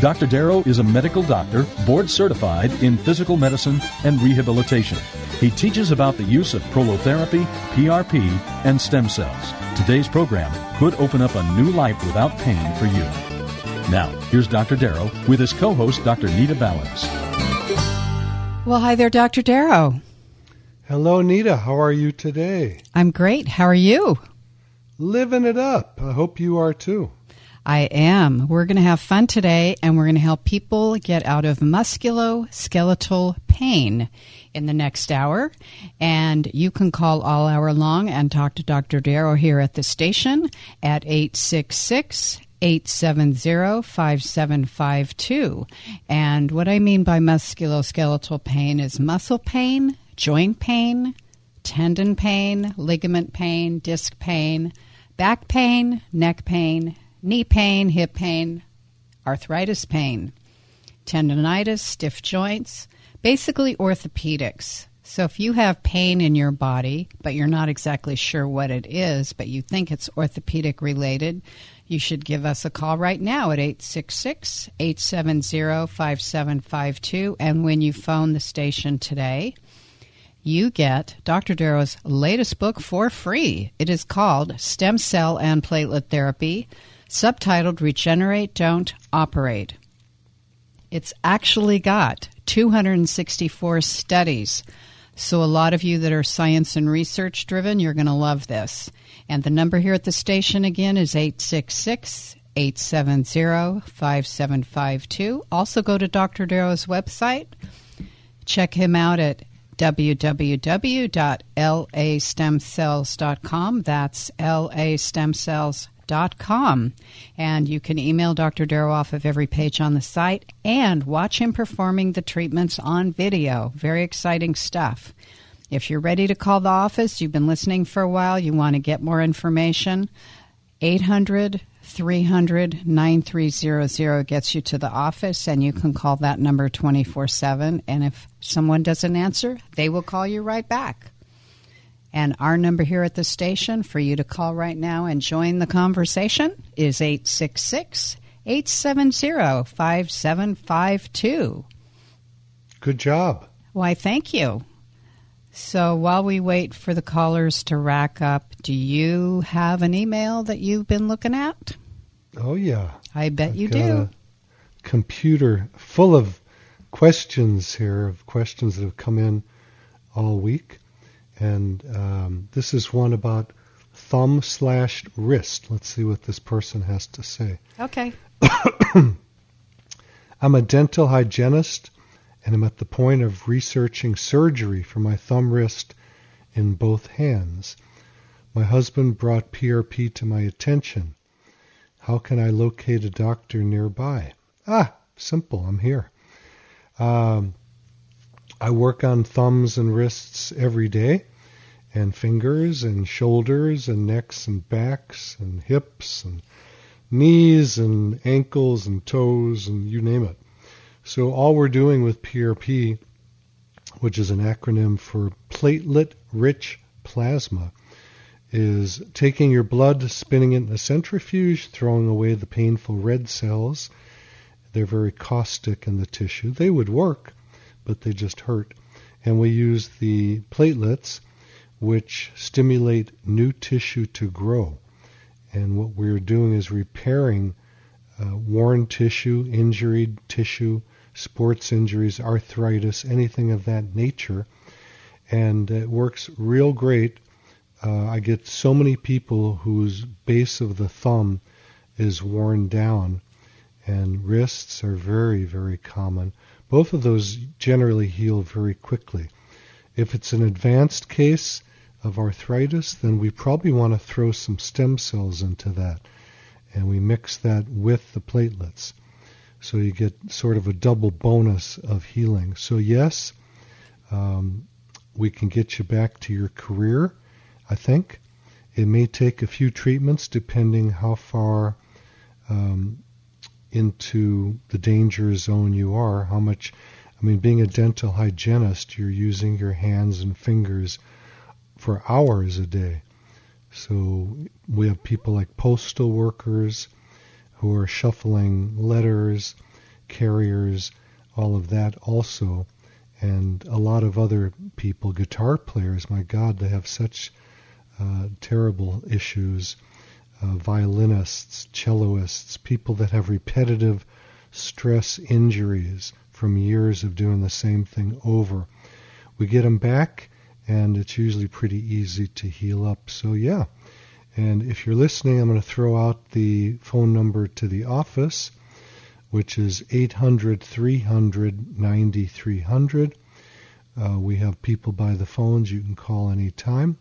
Dr. Darrow is a medical doctor, board certified in physical medicine and rehabilitation. He teaches about the use of prolotherapy, PRP, and stem cells. Today's program could open up a new life without pain for you. Now, here's Dr. Darrow with his co host, Dr. Nita Valens. Well, hi there, Dr. Darrow. Hello, Nita. How are you today? I'm great. How are you? Living it up. I hope you are too. I am. We're going to have fun today and we're going to help people get out of musculoskeletal pain in the next hour. And you can call all hour long and talk to Dr. Darrow here at the station at 866 870 5752. And what I mean by musculoskeletal pain is muscle pain, joint pain, tendon pain, ligament pain, disc pain, back pain, neck pain knee pain, hip pain, arthritis pain, tendonitis, stiff joints, basically orthopedics. So if you have pain in your body, but you're not exactly sure what it is, but you think it's orthopedic related, you should give us a call right now at 866 870 5752. And when you phone the station today, you get Dr. Darrow's latest book for free. It is called Stem Cell and Platelet Therapy subtitled Regenerate, Don't Operate. It's actually got 264 studies. So, a lot of you that are science and research driven, you're going to love this. And the number here at the station again is 866 870 5752. Also, go to Dr. Darrow's website. Check him out at www.lastemcells.com. That's lastemcells.com com, And you can email Dr. Darrow off of every page on the site and watch him performing the treatments on video. Very exciting stuff. If you're ready to call the office, you've been listening for a while, you want to get more information, 800 300 9300 gets you to the office, and you can call that number 24 7. And if someone doesn't answer, they will call you right back. And our number here at the station for you to call right now and join the conversation is 866 870 5752. Good job. Why, thank you. So while we wait for the callers to rack up, do you have an email that you've been looking at? Oh, yeah. I bet I've you do. computer full of questions here, of questions that have come in all week. And um, this is one about thumb slashed wrist. Let's see what this person has to say. Okay. I'm a dental hygienist and I'm at the point of researching surgery for my thumb wrist in both hands. My husband brought PRP to my attention. How can I locate a doctor nearby? Ah, simple. I'm here. Um, I work on thumbs and wrists every day and fingers and shoulders and necks and backs and hips and knees and ankles and toes and you name it. So all we're doing with PRP, which is an acronym for platelet rich plasma, is taking your blood, spinning it in a centrifuge, throwing away the painful red cells. They're very caustic in the tissue. They would work, but they just hurt. And we use the platelets which stimulate new tissue to grow. And what we're doing is repairing uh, worn tissue, injured tissue, sports injuries, arthritis, anything of that nature. And it works real great. Uh, I get so many people whose base of the thumb is worn down, and wrists are very, very common. Both of those generally heal very quickly. If it's an advanced case of arthritis, then we probably want to throw some stem cells into that, and we mix that with the platelets. So you get sort of a double bonus of healing. So, yes, um, we can get you back to your career, I think. It may take a few treatments depending how far um, into the danger zone you are, how much. I mean, being a dental hygienist, you're using your hands and fingers for hours a day. So we have people like postal workers who are shuffling letters, carriers, all of that also. And a lot of other people, guitar players, my God, they have such uh, terrible issues. Uh, violinists, celloists, people that have repetitive stress injuries from years of doing the same thing over. We get them back, and it's usually pretty easy to heal up. So, yeah. And if you're listening, I'm going to throw out the phone number to the office, which is 800 300 9300. Uh, we have people by the phones you can call anytime.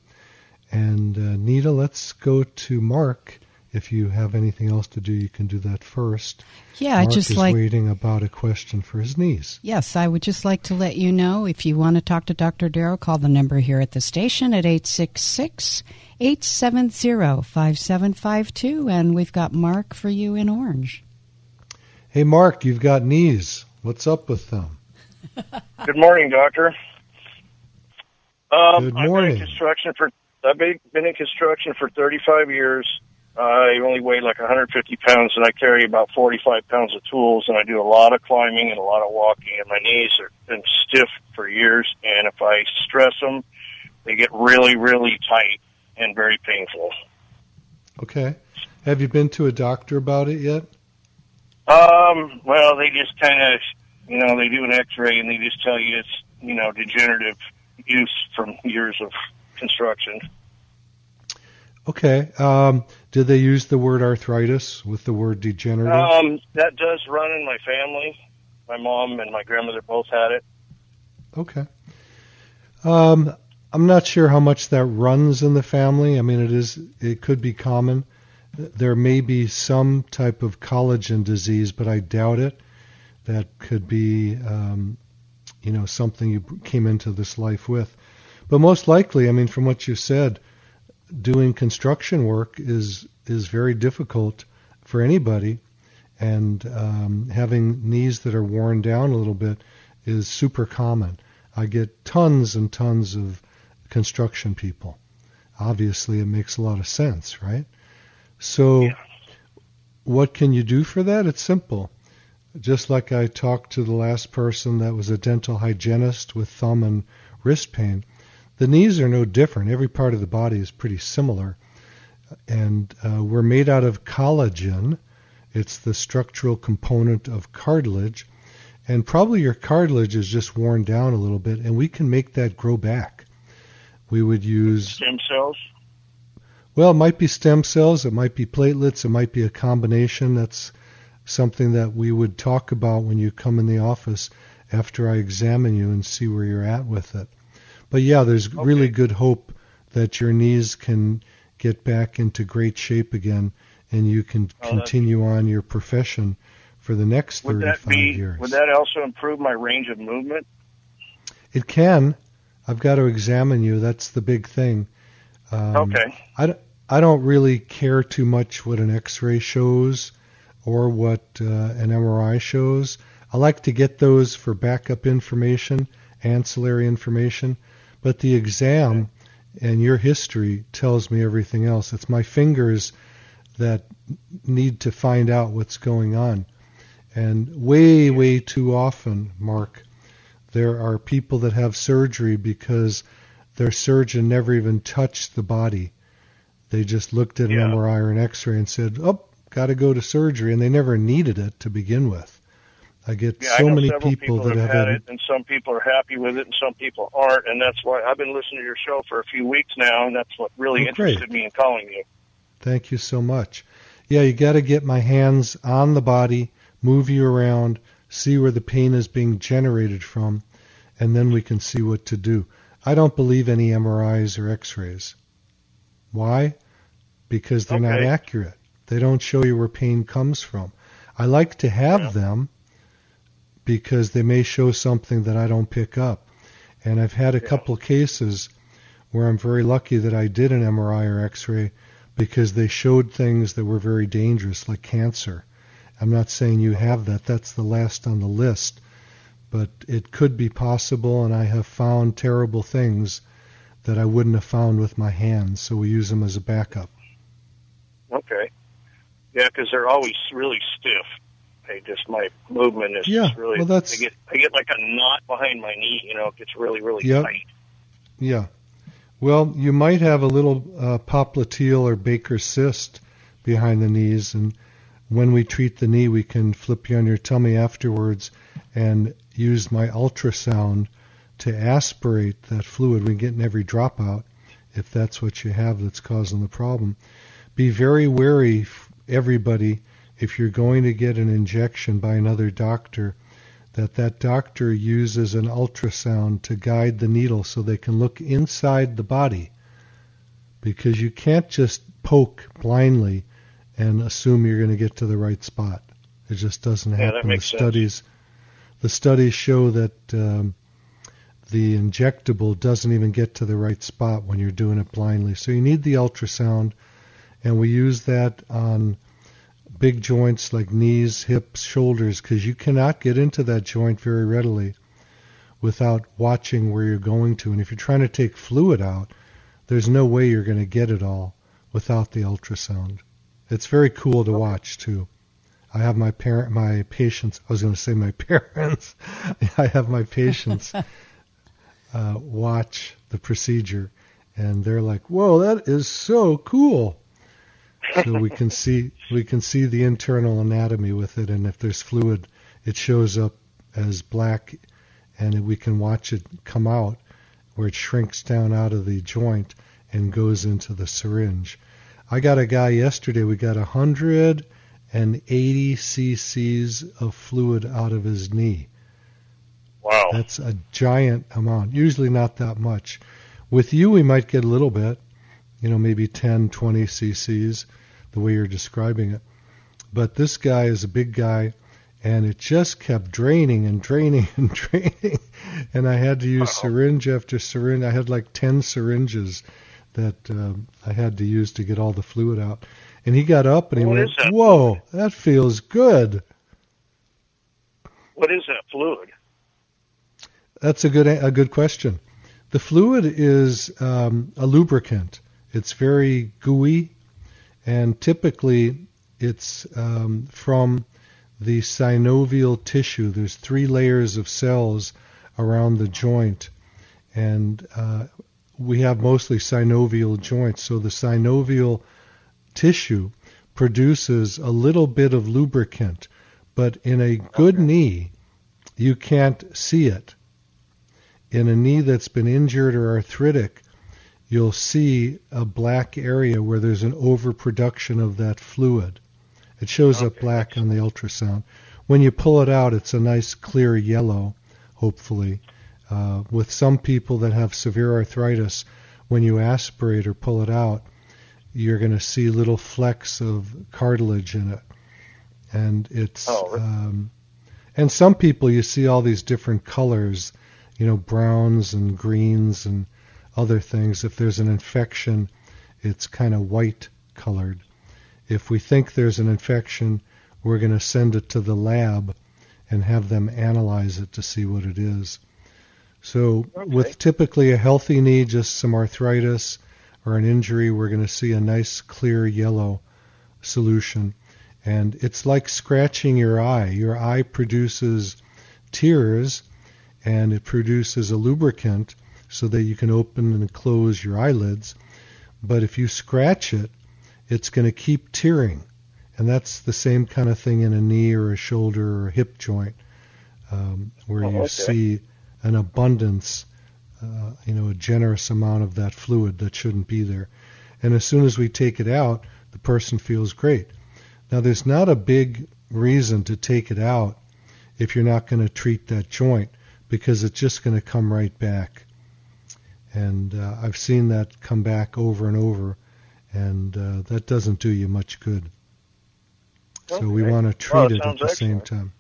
And uh, Nita, let's go to Mark. If you have anything else to do, you can do that first. Yeah, Mark I just is like waiting about a question for his niece. Yes, I would just like to let you know if you want to talk to Dr. Darrow, call the number here at the station at 866 870 5752. And we've got Mark for you in Orange. Hey, Mark, you've got knees. What's up with them? Good morning, doctor. Um, Good I've been in construction for I've been, been in construction for 35 years. I only weigh like 150 pounds, and I carry about 45 pounds of tools. And I do a lot of climbing and a lot of walking. And my knees have been stiff for years. And if I stress them, they get really, really tight and very painful. Okay. Have you been to a doctor about it yet? Um, well, they just kind of, you know, they do an X-ray and they just tell you it's, you know, degenerative use from years of construction. Okay. Um, did they use the word arthritis with the word degenerative? Um, that does run in my family. My mom and my grandmother both had it. Okay. Um, I'm not sure how much that runs in the family. I mean, it is. It could be common. There may be some type of collagen disease, but I doubt it. That could be, um, you know, something you came into this life with. But most likely, I mean, from what you said, doing construction work is is very difficult for anybody, and um, having knees that are worn down a little bit is super common. I get tons and tons of construction people. Obviously, it makes a lot of sense, right? So, Yeah. what can you do for that? It's simple. Just like I talked to the last person that was a dental hygienist with thumb and wrist pain, the knees are no different. Every part of the body is pretty similar. And uh, we're made out of collagen. It's the structural component of cartilage. And probably your cartilage is just worn down a little bit, and we can make that grow back. We would use Stem cells. well, it might be stem cells, it might be platelets, it might be a combination. That's something that we would talk about when you come in the office after I examine you and see where you're at with it. But yeah, there's really good hope that your knees can get back into great shape again and you can Oh, continue on your profession for the next Would 35 that be? years. Would that also improve my range of movement? It can. I've got to examine you. That's the big thing. Um, okay. I don't really care too much what an X-ray shows or what uh, an MRI shows. I like to get those for backup information, ancillary information, but the exam and your history tells me everything else. It's my fingers that need to find out what's going on. And way, way too often, Mark, there are people that have surgery because their surgeon never even touched the body. They just looked at an Yeah. MRI or an X-ray and said, "Oh, got to go to surgery," and they never needed it to begin with. I get Yeah, so know many people, people that have had had it, and some people are happy with it, and some people aren't, and that's why I've been listening to your show for a few weeks now, and that's what really Oh, great. interested me in calling you. Thank you so much. Yeah, you got to get my hands on the body, move you around, see where the pain is being generated from, and then we can see what to do. I don't believe any MRIs or X-rays. Why? Because they're not accurate. They don't show you where pain comes from. I like to have Yeah. them because they may show something that I don't pick up. And I've had a Yeah. couple cases where I'm very lucky that I did an MRI or X-ray because they showed things that were very dangerous, like cancer. I'm not saying you have that. That's the last on the list. But it could be possible, and I have found terrible things that I wouldn't have found with my hands, so we use them as a backup. Okay. Yeah, because they're always really stiff. They just my movement is Yeah, really. well, that's- I get I get like a knot behind my knee. You know, it gets really really Yep. tight. Yeah. Well, you might have a little uh, popliteal or Baker's cyst behind the knees, and when we treat the knee, we can flip you on your tummy afterwards and use my ultrasound to aspirate that fluid. We get in every dropout if that's what you have that's causing the problem. Be very wary, everybody, if you're going to get an injection by another doctor that that doctor uses an ultrasound to guide the needle so they can look inside the body. Because you can't just poke blindly and assume you're going to get to the right spot. It just doesn't happen. the sense. studies the studies show that um, the injectable doesn't even get to the right spot when you're doing it blindly. So you need the ultrasound and we use that on big joints like knees, hips, shoulders, because you cannot get into that joint very readily without watching where you're going to. And if you're trying to take fluid out, there's no way you're going to get it all without the ultrasound. It's very cool to watch too. I have my parent, my patients. I was going to say my parents. I have my patients uh, watch the procedure, and they're like, "Whoa, that is so cool!" So we can see we can see the internal anatomy with it, and if there's fluid, it shows up as black, and we can watch it come out where it shrinks down out of the joint and goes into the syringe. I got a guy yesterday. We got a hundred and eighty cc's of fluid out of his knee. Wow. That's a giant amount. Usually not that much. With you, we might get a little bit, you know, maybe 10, 20 cc's, the way you're describing it. But this guy is a big guy, and it just kept draining and draining and draining. And I had to use syringe after syringe. I had like 10 syringes that um, I had to use to get all the fluid out. And he got up and he What went, Whoa, that feels good. What is that fluid? That's a good a good question. The fluid is um, a lubricant. It's very gooey, and typically it's um, from the synovial tissue. There's three layers of cells around the joint, and uh, we have mostly synovial joints. So the synovial tissue produces a little bit of lubricant, but in a good knee, you can't see it in a knee that's been injured or arthritic, you'll see a black area where there's an overproduction of that fluid. It shows up black on the ultrasound. When you pull it out, it's a nice clear yellow, hopefully. Uh, with some people that have severe arthritis, when you aspirate or pull it out, you're going to see little flecks of cartilage in it. And it's Oh, really? um, and some people you see all these different colors, you know, browns and greens and other things. If there's an infection, it's kind of white colored. If we think there's an infection, we're going to send it to the lab and have them analyze it to see what it is. So, Okay. with typically a healthy knee, just some arthritis or an injury, we're going to see a nice clear yellow solution. And it's like scratching your eye. Your eye produces tears and it produces a lubricant so that you can open and close your eyelids. But if you scratch it, it's going to keep tearing. And that's the same kind of thing in a knee or a shoulder or a hip joint, um, where Oh, you okay. see an abundance, uh, you know, a generous amount of that fluid that shouldn't be there. And as soon as we take it out, the person feels great. Now, there's not a big reason to take it out if you're not going to treat that joint because it's just going to come right back. And uh, I've seen that come back over and over, and uh, that doesn't do you much good. Okay. So we want to treat well, it, at the excellent. same time.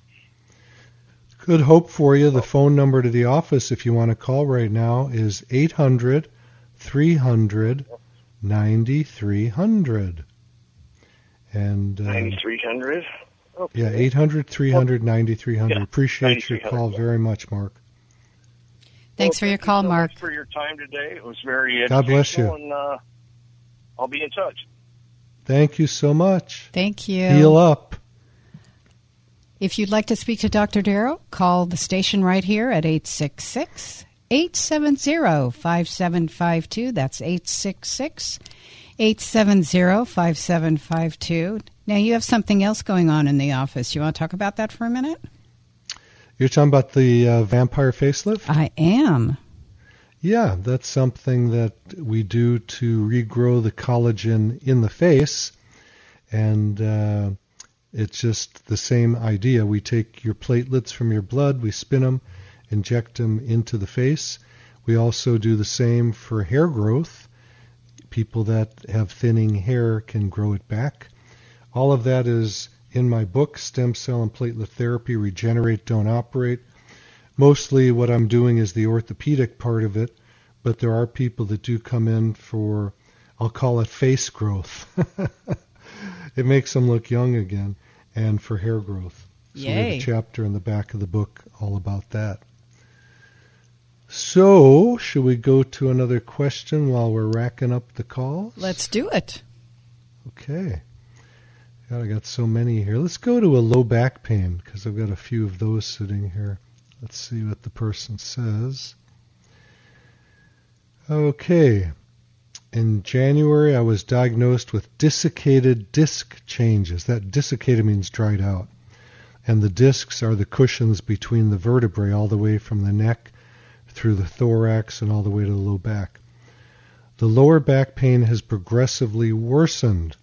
Good hope for you. The phone number to the office, if you want to call right now, is 800 300 9300. And uh, 9300. Okay. Yeah, 800 300 9300. Yeah, Appreciate your call very much, Mark. Thanks well, for your call, so Mark. for your time today. It was very God bless you. And, uh, I'll be in touch. Thank you so much. Thank you. Heal up. If you'd like to speak to Dr. Darrow, call the station right here at 866 870 5752. That's 866 870 5752. Now, you have something else going on in the office. You want to talk about that for a minute? You're talking about the uh, vampire facelift? I am. Yeah, that's something that we do to regrow the collagen in the face. And uh, it's just the same idea. We take your platelets from your blood, we spin them, inject them into the face. We also do the same for hair growth. People that have thinning hair can grow it back. All of that is in my book, Stem Cell and Platelet Therapy Regenerate, Don't Operate. Mostly what I'm doing is the orthopedic part of it, but there are people that do come in for, I'll call it face growth. it makes them look young again, and for hair growth. So Yay. we have a chapter in the back of the book all about that. So, should we go to another question while we're racking up the calls? Let's do it. Okay. God, I got so many here. Let's go to a low back pain because I've got a few of those sitting here. Let's see what the person says. Okay. In January, I was diagnosed with desiccated disc changes. That desiccated means dried out. And the discs are the cushions between the vertebrae, all the way from the neck through the thorax and all the way to the low back. The lower back pain has progressively worsened.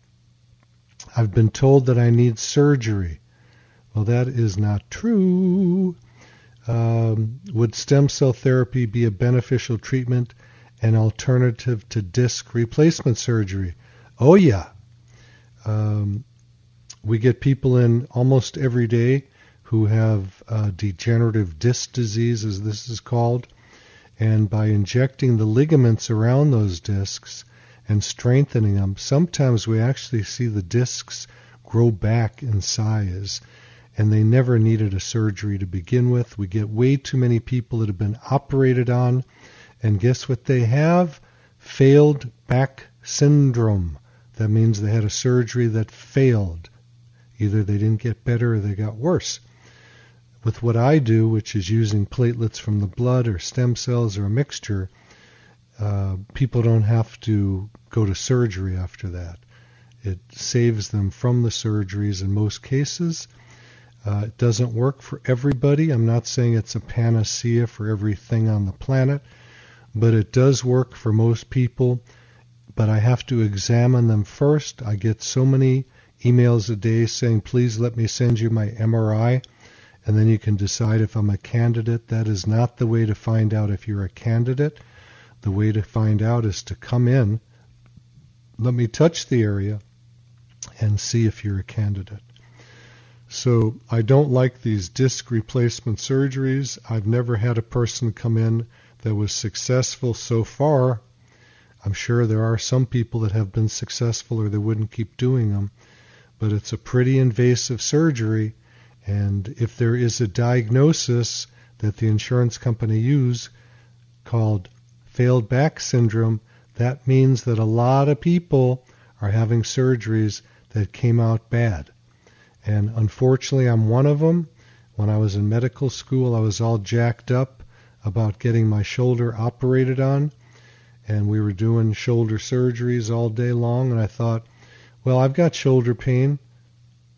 I've been told that I need surgery. Well, that is not true. Um, would stem cell therapy be a beneficial treatment? an alternative to disc replacement surgery. Oh, yeah. Um, we get people in almost every day who have uh, degenerative disc disease, as this is called, and by injecting the ligaments around those discs and strengthening them, sometimes we actually see the discs grow back in size. And they never needed a surgery to begin with. We get way too many people that have been operated on and guess what they have? Failed back syndrome. That means they had a surgery that failed. Either they didn't get better or they got worse. With what I do, which is using platelets from the blood or stem cells or a mixture, uh, people don't have to go to surgery after that. It saves them from the surgeries in most cases. Uh, it doesn't work for everybody. I'm not saying it's a panacea for everything on the planet but it does work for most people. But I have to examine them first. I get so many emails a day saying, please let me send you my MRI, and then you can decide if I'm a candidate. That is not the way to find out if you're a candidate. The way to find out is to come in, let me touch the area, and see if you're a candidate. So I don't like these disc replacement surgeries. I've never had a person come in that was successful so far. I'm sure there are some people that have been successful or they wouldn't keep doing them, but it's a pretty invasive surgery. And if there is a diagnosis that the insurance company use called failed back syndrome, that means that a lot of people are having surgeries that came out bad. And unfortunately, I'm one of them. When I was in medical school, I was all jacked up about getting my shoulder operated on, and we were doing shoulder surgeries all day long. And I thought, well, I've got shoulder pain.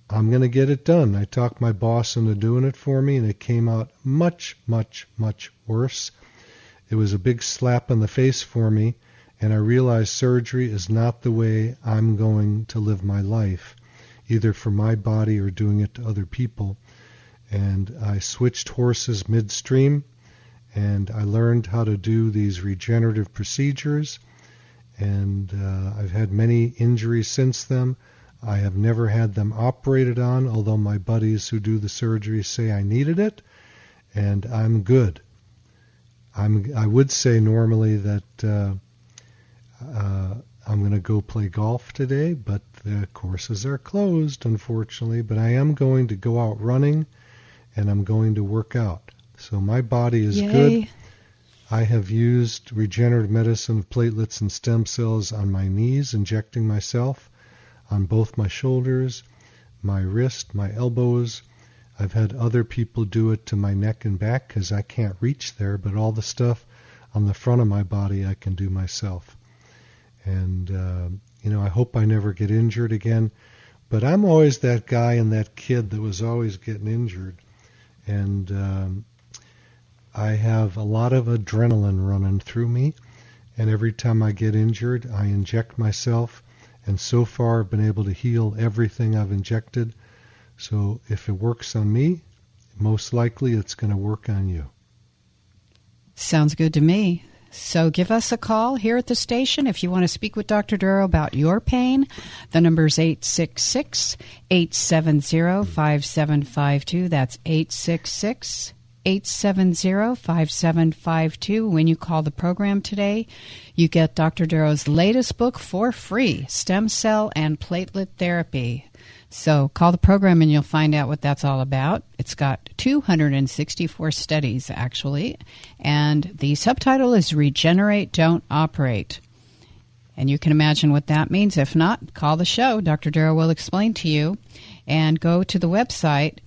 I'm going to get it done. I talked my boss into doing it for me, and it came out much, much, much worse. It was a big slap in the face for me, and I realized surgery is not the way I'm going to live my life. either for my body or doing it to other people. And I switched horses midstream and I learned how to do these regenerative procedures. And uh, I've had many injuries since then. I have never had them operated on, although my buddies who do the surgery say I needed it, and I'm good. I'm, I would say normally that uh, uh, I'm going to go play golf today, but the courses are closed, unfortunately. But I am going to go out running, and I'm going to work out. So my body is Yay. good. I have used regenerative medicine of platelets and stem cells on my knees, injecting myself on both my shoulders, my wrist, my elbows. I've had other people do it to my neck and back because I can't reach there, but all the stuff on the front of my body I can do myself. And, uh, you know, I hope I never get injured again. But I'm always that guy and that kid that was always getting injured. And um, I have a lot of adrenaline running through me. And every time I get injured, I inject myself. And so far, I've been able to heal everything I've injected. So if it works on me, most likely it's going to work on you. Sounds good to me. So give us a call here at the station if you want to speak with Dr. Darrow about your pain. The number is 866 870 5752. That's 866 870 5752. When you call the program today, you get Dr. Darrow's latest book for free Stem Cell and Platelet Therapy. So call the program and you'll find out what that's all about. It's got 264 studies, actually, and the subtitle is Regenerate, Don't Operate. And you can imagine what that means. If not, call the show. Dr. Darrow will explain to you. And go to the website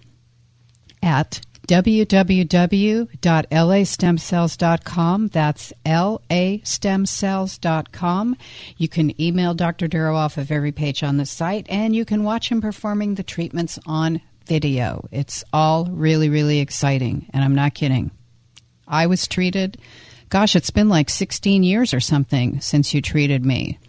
at www.lastemcells.com. That's lastemcells.com. You can email Dr. Darrow off of every page on the site, and you can watch him performing the treatments on video. It's all really, really exciting, and I'm not kidding. I was treated, gosh, it's been like 16 years or something since you treated me.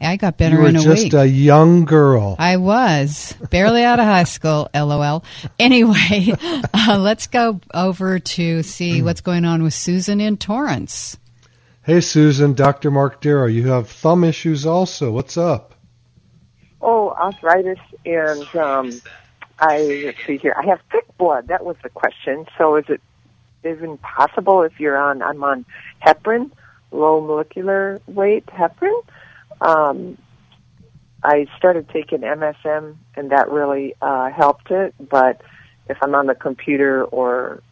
I got better you were in a just week. a young girl. I was barely out of high school, lol. Anyway, uh, let's go over to see what's going on with Susan in Torrance. Hey, Susan, Dr. Mark Darrow, you have thumb issues also. What's up? Oh, arthritis, and um, I let's see here. I have thick blood. That was the question. So, is it even possible if you're on? I'm on heparin, low molecular weight heparin. Um, I started taking MSM, and that really uh, helped it. But if I'm on the computer or,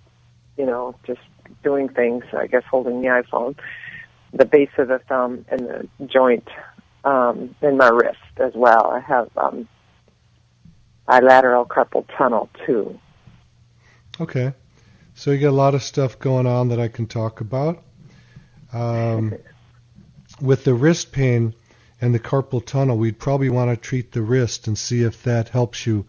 you know, just doing things, I guess holding the iPhone, the base of the thumb and the joint um, in my wrist as well. I have um, bilateral carpal tunnel too. Okay. So you got a lot of stuff going on that I can talk about. Um, with the wrist pain and the carpal tunnel, we'd probably want to treat the wrist and see if that helps you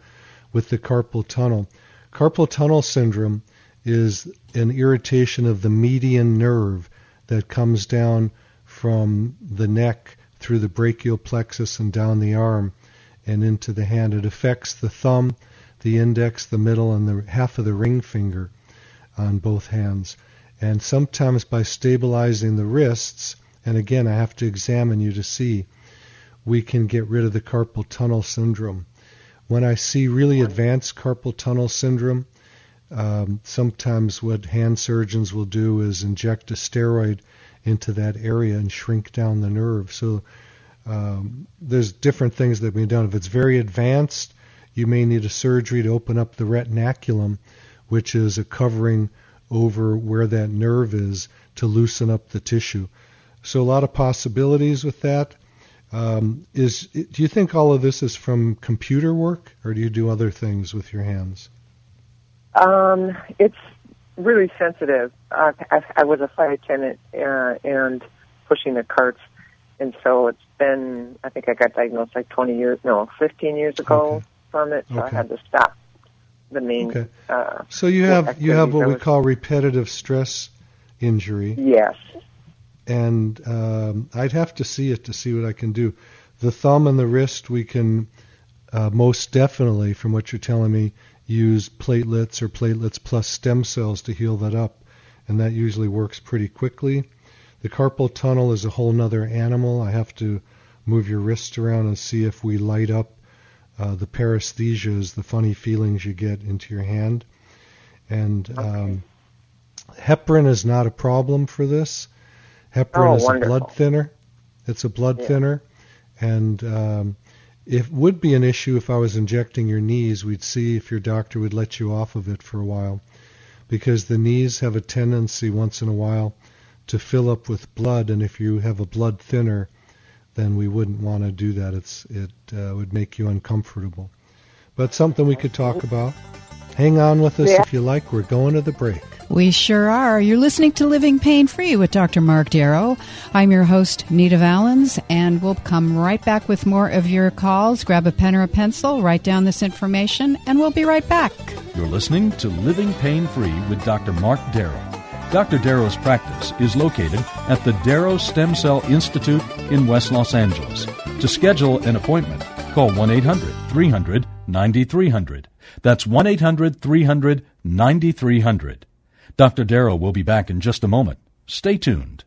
with the carpal tunnel. Carpal tunnel syndrome is an irritation of the median nerve that comes down from the neck through the brachial plexus and down the arm and into the hand. It affects the thumb, the index, the middle, and the half of the ring finger on both hands. And sometimes by stabilizing the wrists, and again, I have to examine you to see, we can get rid of the carpal tunnel syndrome. When I see really advanced carpal tunnel syndrome, um, sometimes what hand surgeons will do is inject a steroid into that area and shrink down the nerve. So um, there's different things that can be done. If it's very advanced, you may need a surgery to open up the retinaculum, which is a covering over where that nerve is to loosen up the tissue. So a lot of possibilities with that. Um, is do you think all of this is from computer work, or do you do other things with your hands? Um, it's really sensitive. Uh, I, I was a flight attendant uh, and pushing the carts, and so it's been. I think I got diagnosed like 20 years, no, 15 years ago Okay. from it, so Okay. I had to stop the main. Okay. Uh, So you have you have what we call repetitive stress injury, yes. And um, I'd have to see it to see what I can do. The thumb and the wrist we can uh, most definitely, from what you're telling me, use platelets or platelets plus stem cells to heal that up, and that usually works pretty quickly. The carpal tunnel is a whole nother animal. I have to move your wrist around and see if we light up uh, the paresthesias, the funny feelings you get into your hand. And um, heparin is not a problem for this. Heparin Oh, is wonderful. a blood thinner. It's a blood Yeah. thinner, and um, it would be an issue if I was injecting your knees. We'd see if your doctor would let you off of it for a while, because the knees have a tendency once in a while to fill up with blood, and if you have a blood thinner, then we wouldn't want to do that. It's it uh, would make you uncomfortable. But something we could talk about. Hang on with us Yeah. if you like. We're going to the break. We sure are. You're listening to Living Pain Free with Dr. Mark Darrow. I'm your host, Nita Valens, and we'll come right back with more of your calls. Grab a pen or a pencil, write down this information, and we'll be right back. You're listening to Living Pain Free with Dr. Mark Darrow. Dr. Darrow's practice is located at the Darrow Stem Cell Institute in West Los Angeles. To schedule an appointment, call 1 800 300 9300. That's 1 800 300 9300. Dr. Darrow will be back in just a moment. Stay tuned.